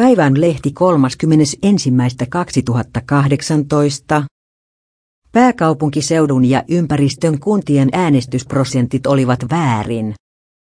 Päivän lehti 31.2018. Pääkaupunkiseudun ja ympäristön kuntien äänestysprosentit olivat väärin.